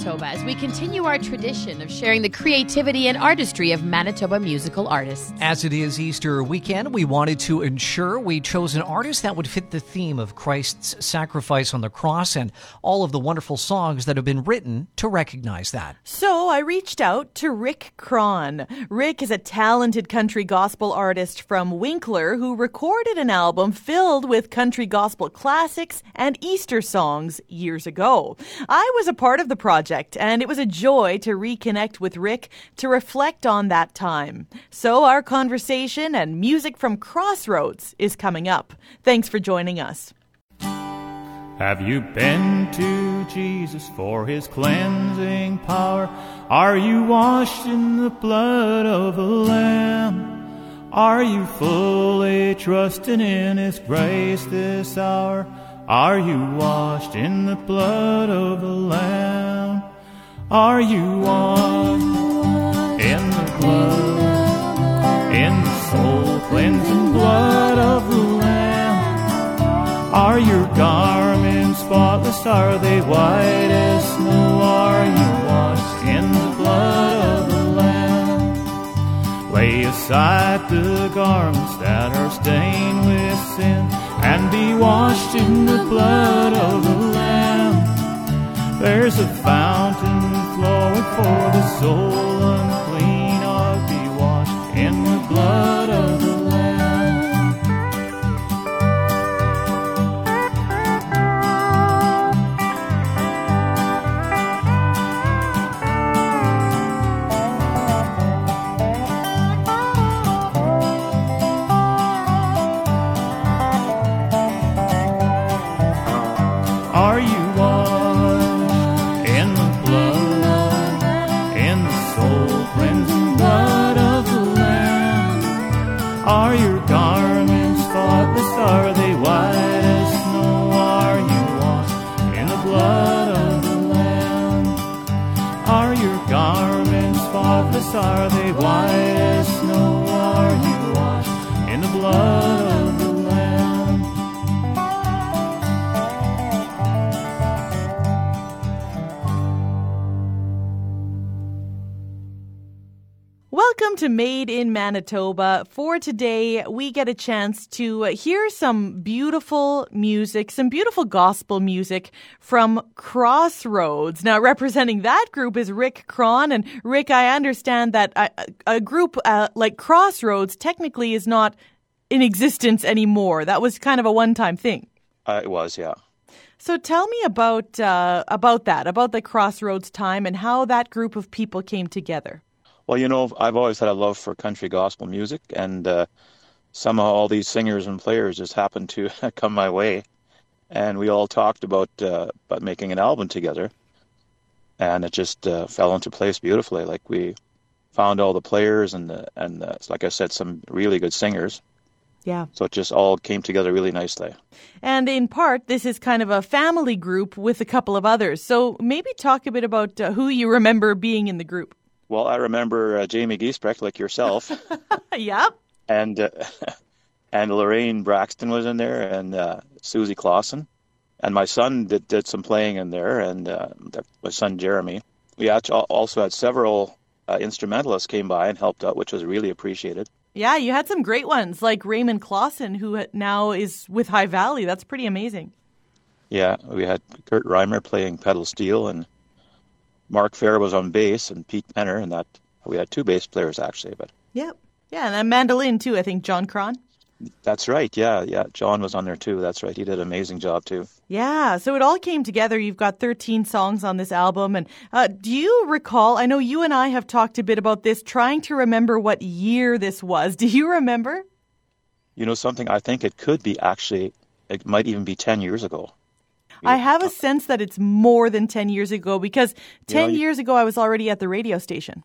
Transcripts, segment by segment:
Manitoba as we continue our tradition of sharing the creativity and artistry of Manitoba musical artists. As it is Easter weekend, we wanted to ensure we chose an artist that would fit the theme of Christ's sacrifice on the cross and all of the wonderful songs that have been written to recognize that. So I reached out to Rick Cron. Rick is a talented country gospel artist from Winkler who recorded an album filled with country gospel classics and Easter songs years ago. I was a part of the project, and it was a joy to reconnect with Rick to reflect on that time. So, our conversation and music from Crossroads is coming up. Thanks for joining us. Have you been to Jesus for his cleansing power? Are you washed in the blood of a Lamb? Are you fully trusting in his grace this hour? Are you washed in the blood of the Lamb? Are you washed in the blood, in the soul cleansing blood of the Lamb? Are your garments spotless? Are they white as snow? Are you washed in the blood of the Lamb? Lay aside the garments that are stained with sin and be washed in the blood of the Lamb. There's a fountain flowing for the soul unclean. I'll be washed in the blood to Made in Manitoba. For today, we get a chance to hear some beautiful music, some beautiful gospel music from Crossroads. Now, representing that group is Rick Cron. And Rick, I understand that a, a group uh, like Crossroads technically is not in existence anymore. That was kind of a one time thing. Uh, it was, yeah. So tell me about uh, about that, about the Crossroads time, and how that group of people came together. Well, you know, I've always had a love for country gospel music, and uh, somehow all these singers and players just happened to come my way, and we all talked about uh, about making an album together, and it just uh, fell into place beautifully. Like we found all the players and the, and the, like I said, some really good singers. Yeah. So it just all came together really nicely. And in part, this is kind of a family group with a couple of others. So maybe talk a bit about uh, who you remember being in the group. Well, I remember uh, Jamie Giesbrecht, like yourself. yep. And uh, and Lorraine Braxton was in there, and uh, Susie Clausen, and my son did did some playing in there, and uh, my son Jeremy. We also had several uh, instrumentalists came by and helped out, which was really appreciated. Yeah, you had some great ones like Raymond Clausen, who now is with High Valley. That's pretty amazing. Yeah, we had Kurt Reimer playing pedal steel and Mark Fair was on bass and Pete Penner, and that we had two bass players actually. But yep, yeah, and a mandolin too. I think John Cron. That's right. Yeah, yeah. John was on there too. That's right. He did an amazing job too. Yeah. So it all came together. You've got 13 songs on this album. And uh, do you recall? I know you and I have talked a bit about this, trying to remember what year this was. Do you remember? You know something? I think it could be actually, it might even be 10 years ago. I have a sense that it's more than 10 years ago because 10 you know, years ago I was already at the radio station.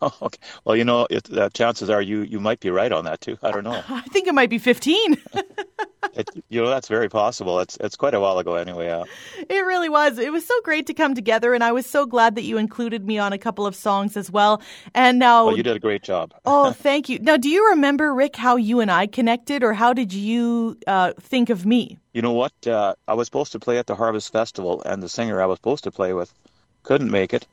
Oh, okay. Well, you know, it, uh, chances are you you might be right on that too. I don't know. I think it might be 15. it, you know, that's very possible. It's it's quite a while ago, anyway. Yeah. It really was. It was so great to come together, and I was so glad that you included me on a couple of songs as well. And now, well, you did a great job. oh, thank you. Now, do you remember, Rick, how you and I connected, or how did you uh, think of me? You know what? Uh, I was supposed to play at the Harvest Festival, and the singer I was supposed to play with couldn't make it.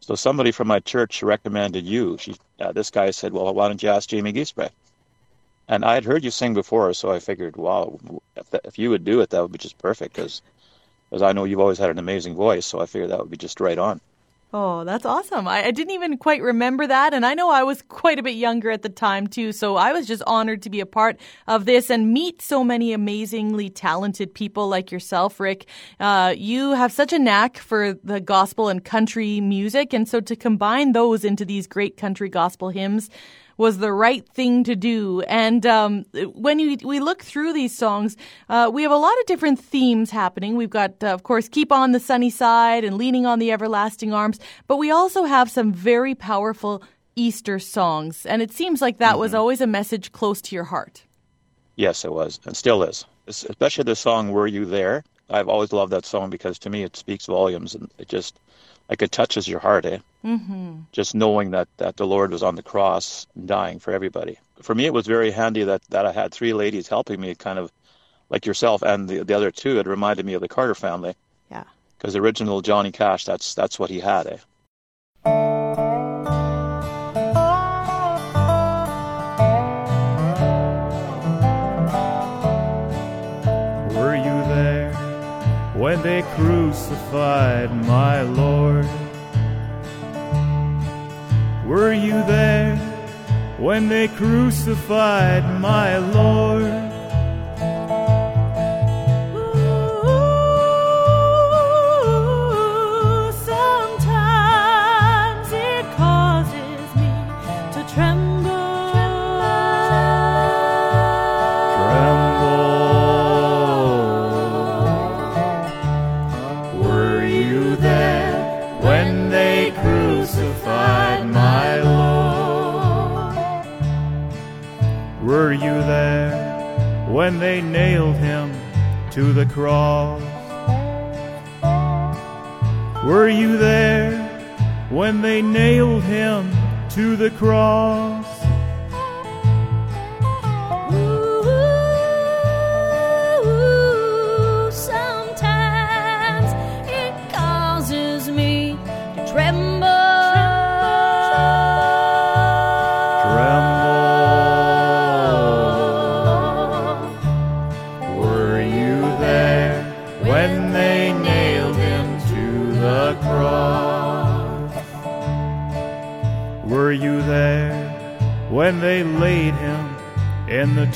So somebody from my church recommended you. She, uh, this guy said, "Well, why don't you ask Jamie Giesbrecht?" And I had heard you sing before, so I figured, wow, if, that, if you would do it, that would be just perfect because I know you've always had an amazing voice. So I figured that would be just right on. Oh, that's awesome. I, I, didn't even quite remember that. And I know I was quite a bit younger at the time, too. So I was just honored to be a part of this and meet so many amazingly talented people like yourself, Rick. Uh, you have such a knack for the gospel and country music. And so to combine those into these great country gospel hymns, was the right thing to do. And um, when you, we look through these songs, uh, we have a lot of different themes happening. We've got, uh, of course, Keep on the Sunny Side and Leaning on the Everlasting Arms, but we also have some very powerful Easter songs. And it seems like that mm-hmm. was always a message close to your heart. Yes, it was, and still is. Especially the song "Were You There." I've always loved that song because to me it speaks volumes, and it just like it touches your heart, eh? Mm-hmm. Just knowing that that the Lord was on the cross, dying for everybody. For me, it was very handy that that I had three ladies helping me, kind of like yourself and the the other two. It reminded me of the Carter family. Yeah. Because original Johnny Cash, that's that's what he had, eh? They crucified my Lord. Were you there when they crucified my Lord?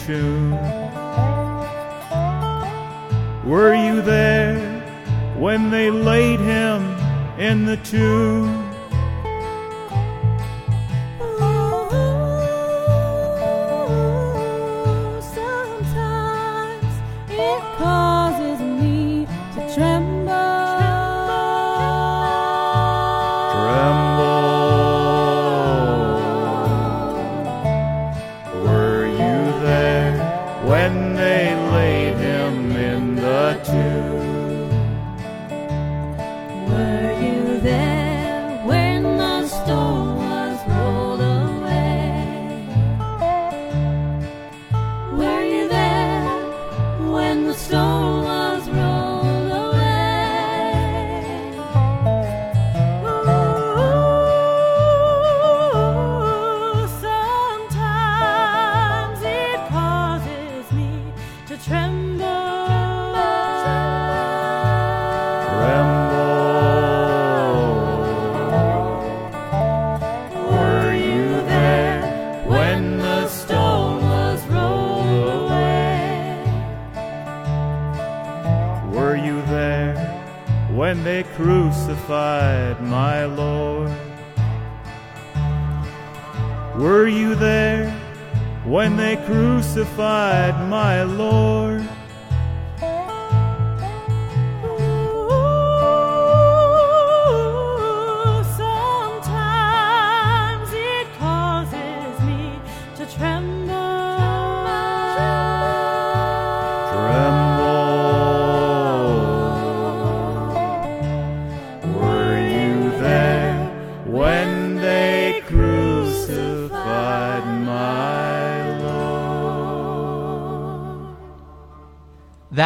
In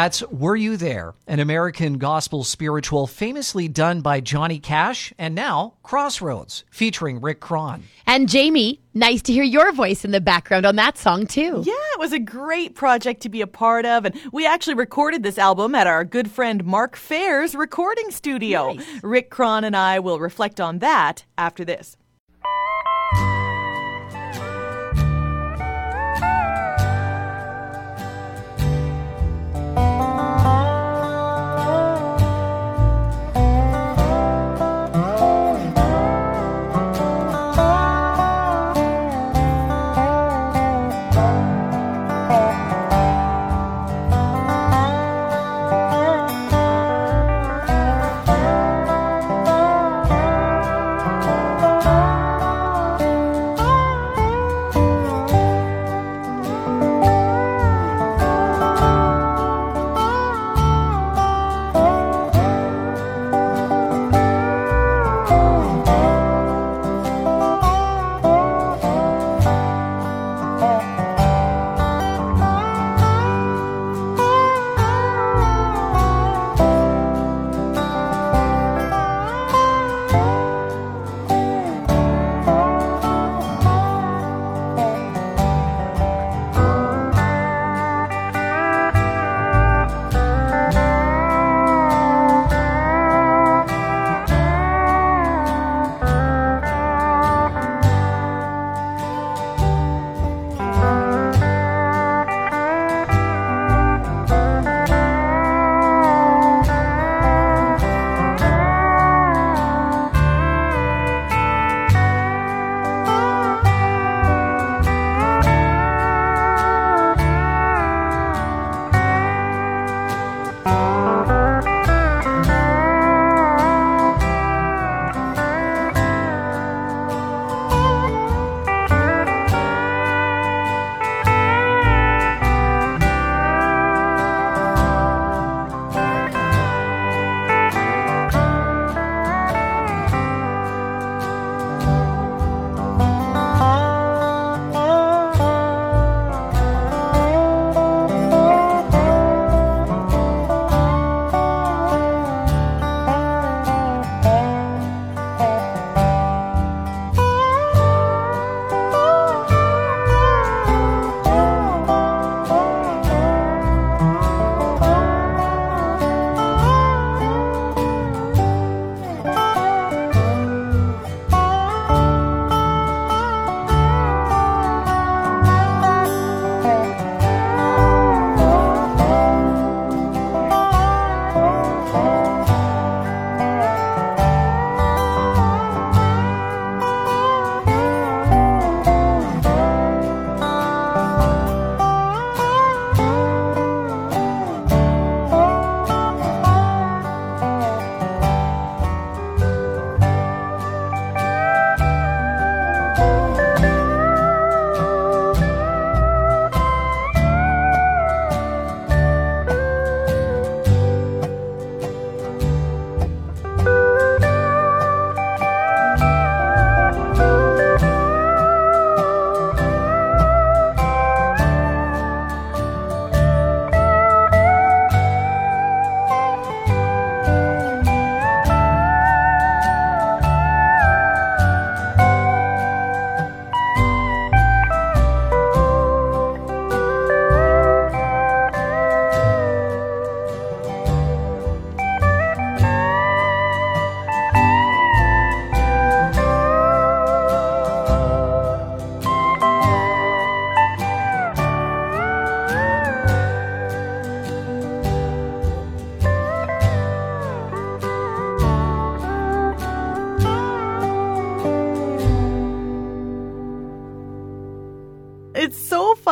That's Were You There, an American gospel spiritual famously done by Johnny Cash, and now Crossroads, featuring Rick Cron. And Jamie, nice to hear your voice in the background on that song, too. Yeah, it was a great project to be a part of. And we actually recorded this album at our good friend Mark Fair's recording studio. Nice. Rick Cron and I will reflect on that after this.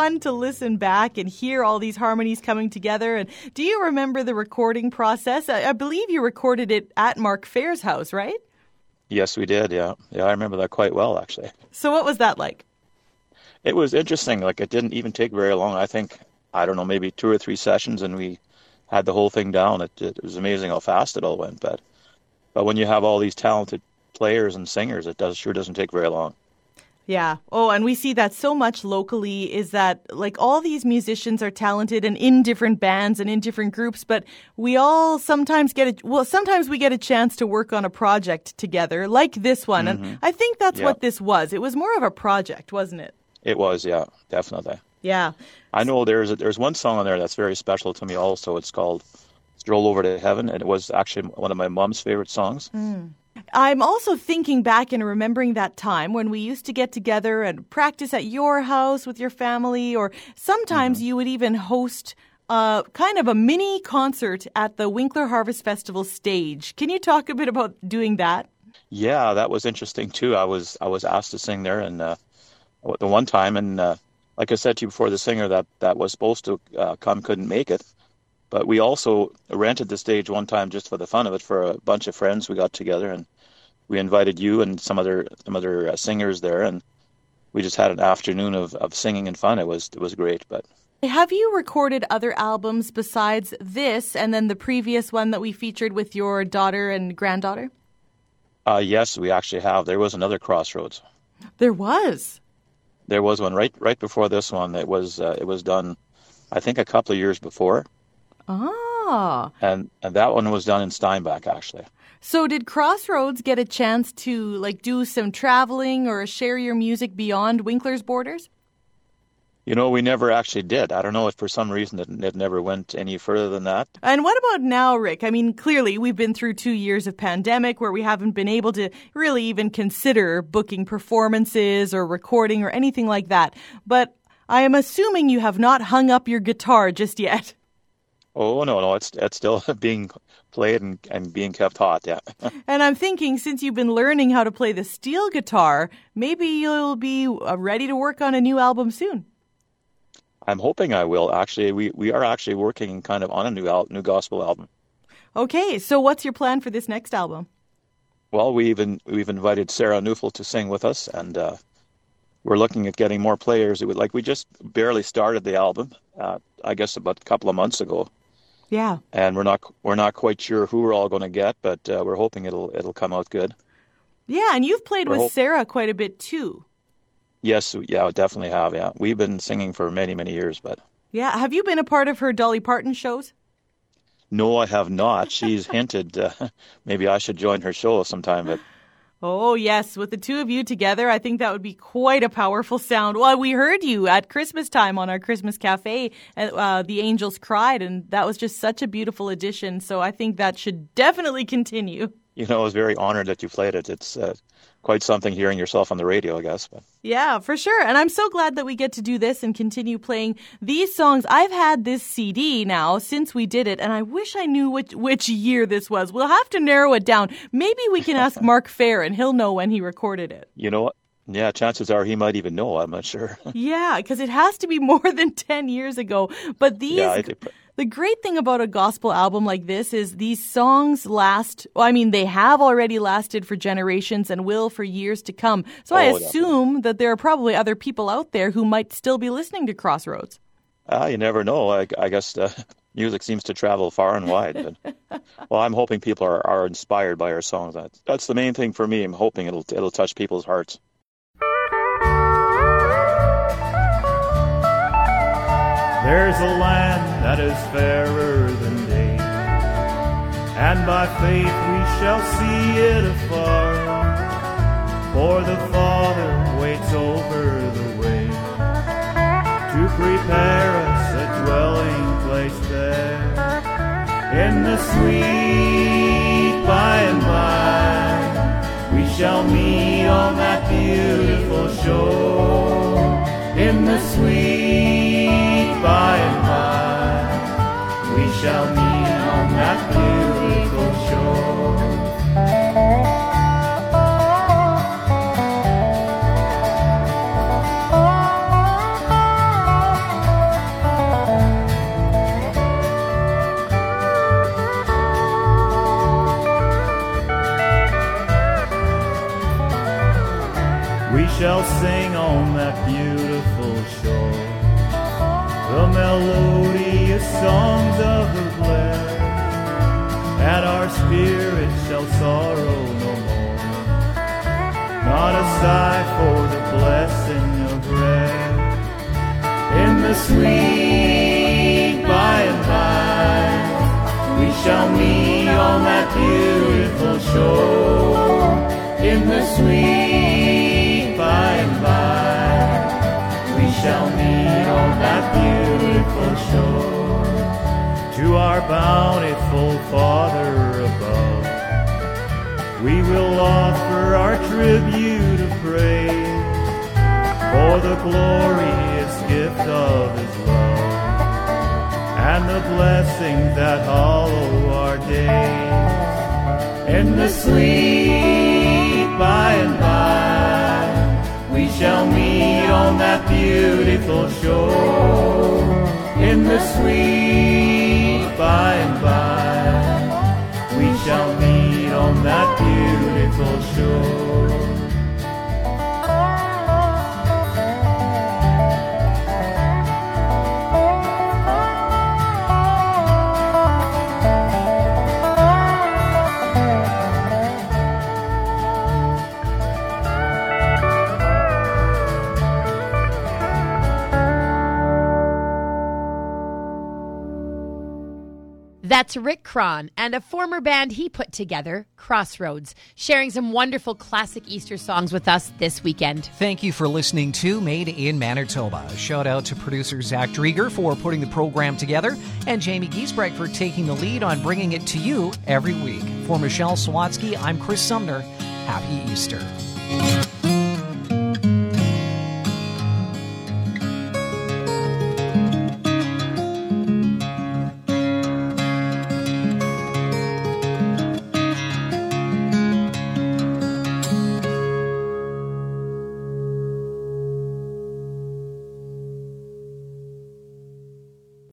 Fun to listen back and hear all these harmonies coming together. And do you remember the recording process? I, I believe you recorded it at Mark Fair's house, right? Yes, we did. Yeah, yeah, I remember that quite well, actually. So, what was that like? It was interesting. Like, it didn't even take very long. I think I don't know, maybe two or three sessions, and we had the whole thing down. It, it was amazing how fast it all went. But, but when you have all these talented players and singers, it does sure doesn't take very long. Yeah. Oh, and we see that so much locally is that like all these musicians are talented and in different bands and in different groups, but we all sometimes get a well, sometimes we get a chance to work on a project together, like this one. Mm-hmm. And I think that's yeah. what this was. It was more of a project, wasn't it? It was, yeah, definitely. Yeah. I know there's a, there's one song on there that's very special to me. Also, it's called "Stroll Over to Heaven," and it was actually one of my mom's favorite songs. Mm. I'm also thinking back and remembering that time when we used to get together and practice at your house with your family, or sometimes mm-hmm. you would even host uh, kind of a mini concert at the Winkler Harvest Festival stage. Can you talk a bit about doing that? Yeah, that was interesting too. I was I was asked to sing there, and uh, the one time, and uh, like I said to you before, the singer that that was supposed to uh, come couldn't make it. But we also rented the stage one time just for the fun of it for a bunch of friends. We got together and we invited you and some other some other uh, singers there, and we just had an afternoon of, of singing and fun. It was it was great. But have you recorded other albums besides this, and then the previous one that we featured with your daughter and granddaughter? Uh, yes, we actually have. There was another Crossroads. There was. There was one right right before this one. It was uh, it was done, I think, a couple of years before. Ah. And and that one was done in Steinbach actually. So did Crossroads get a chance to like do some traveling or share your music beyond Winkler's borders? You know, we never actually did. I don't know if for some reason it, it, never went any further than that. And what about now, Rick? I mean, clearly we've been through two years of pandemic where we haven't been able to really even consider booking performances or recording or anything like that. But I am assuming you have not hung up your guitar just yet. Oh no, no, it's it's still being played and, and being kept hot, yeah. and I'm thinking, since you've been learning how to play the steel guitar, maybe you'll be uh, ready to work on a new album soon. I'm hoping I will. Actually, we, we are actually working kind of on a new al- new gospel album. Okay, so what's your plan for this next album? Well, we've in, we've invited Sarah Neufeld to sing with us, and uh, we're looking at getting more players. It would, like we just barely started the album, uh, I guess about a couple of months ago, yeah. And we're not we're not quite sure who we're all going to get, but uh, we're hoping it'll it'll come out good. Yeah, and you've played we're with hope- Sarah quite a bit too. Yes, yeah, definitely have. Yeah, we've been singing for many many years, but yeah, have you been a part of her Dolly Parton shows? No, I have not. She's hinted uh, maybe I should join her show sometime, but Oh, yes. With the two of you together, I think that would be quite a powerful sound. Well, we heard you at Christmas time on our Christmas cafe. Uh, the Angels Cried, and that was just such a beautiful addition. So I think that should definitely continue. You know, I was very honored that you played it. It's uh, quite something hearing yourself on the radio, I guess. But. Yeah, for sure. And I'm so glad that we get to do this and continue playing these songs. I've had this CD now since we did it, and I wish I knew which, which year this was. We'll have to narrow it down. Maybe we can ask Mark Fair, and he'll know when he recorded it. You know what? Yeah, chances are he might even know. I'm not sure. yeah, because it has to be more than 10 years ago. But these. Yeah, the great thing about a gospel album like this is these songs last, well, I mean, they have already lasted for generations and will for years to come. So oh, I assume definitely. that there are probably other people out there who might still be listening to Crossroads. Uh, you never know. I, I guess uh, music seems to travel far and wide. But, well, I'm hoping people are, are inspired by our songs. That's, that's the main thing for me. I'm hoping it'll, it'll touch people's hearts. There's a land that is fairer than day, and by faith we shall see it afar. For the Father waits over the way to prepare us a dwelling place there. In the sweet by and by, we shall meet on that beautiful shore. The sweet by and by, we shall meet on that beautiful shore. In the sweet by and by, we shall meet on that beautiful shore. To our bountiful Father above, we will offer our tribute of praise for the glorious gift of His love and the blessings that hollow our days. In the sweet by and by, we shall meet on that beautiful shore. In the sweet by and by, we shall meet on that beautiful shore. That's Rick Cron and a former band he put together, Crossroads, sharing some wonderful classic Easter songs with us this weekend. Thank you for listening to Made in Manitoba. Shout out to producer Zach Drieger for putting the program together and Jamie Giesbrecht for taking the lead on bringing it to you every week. For Michelle Sawatsky, I'm Chris Sumner. Happy Easter.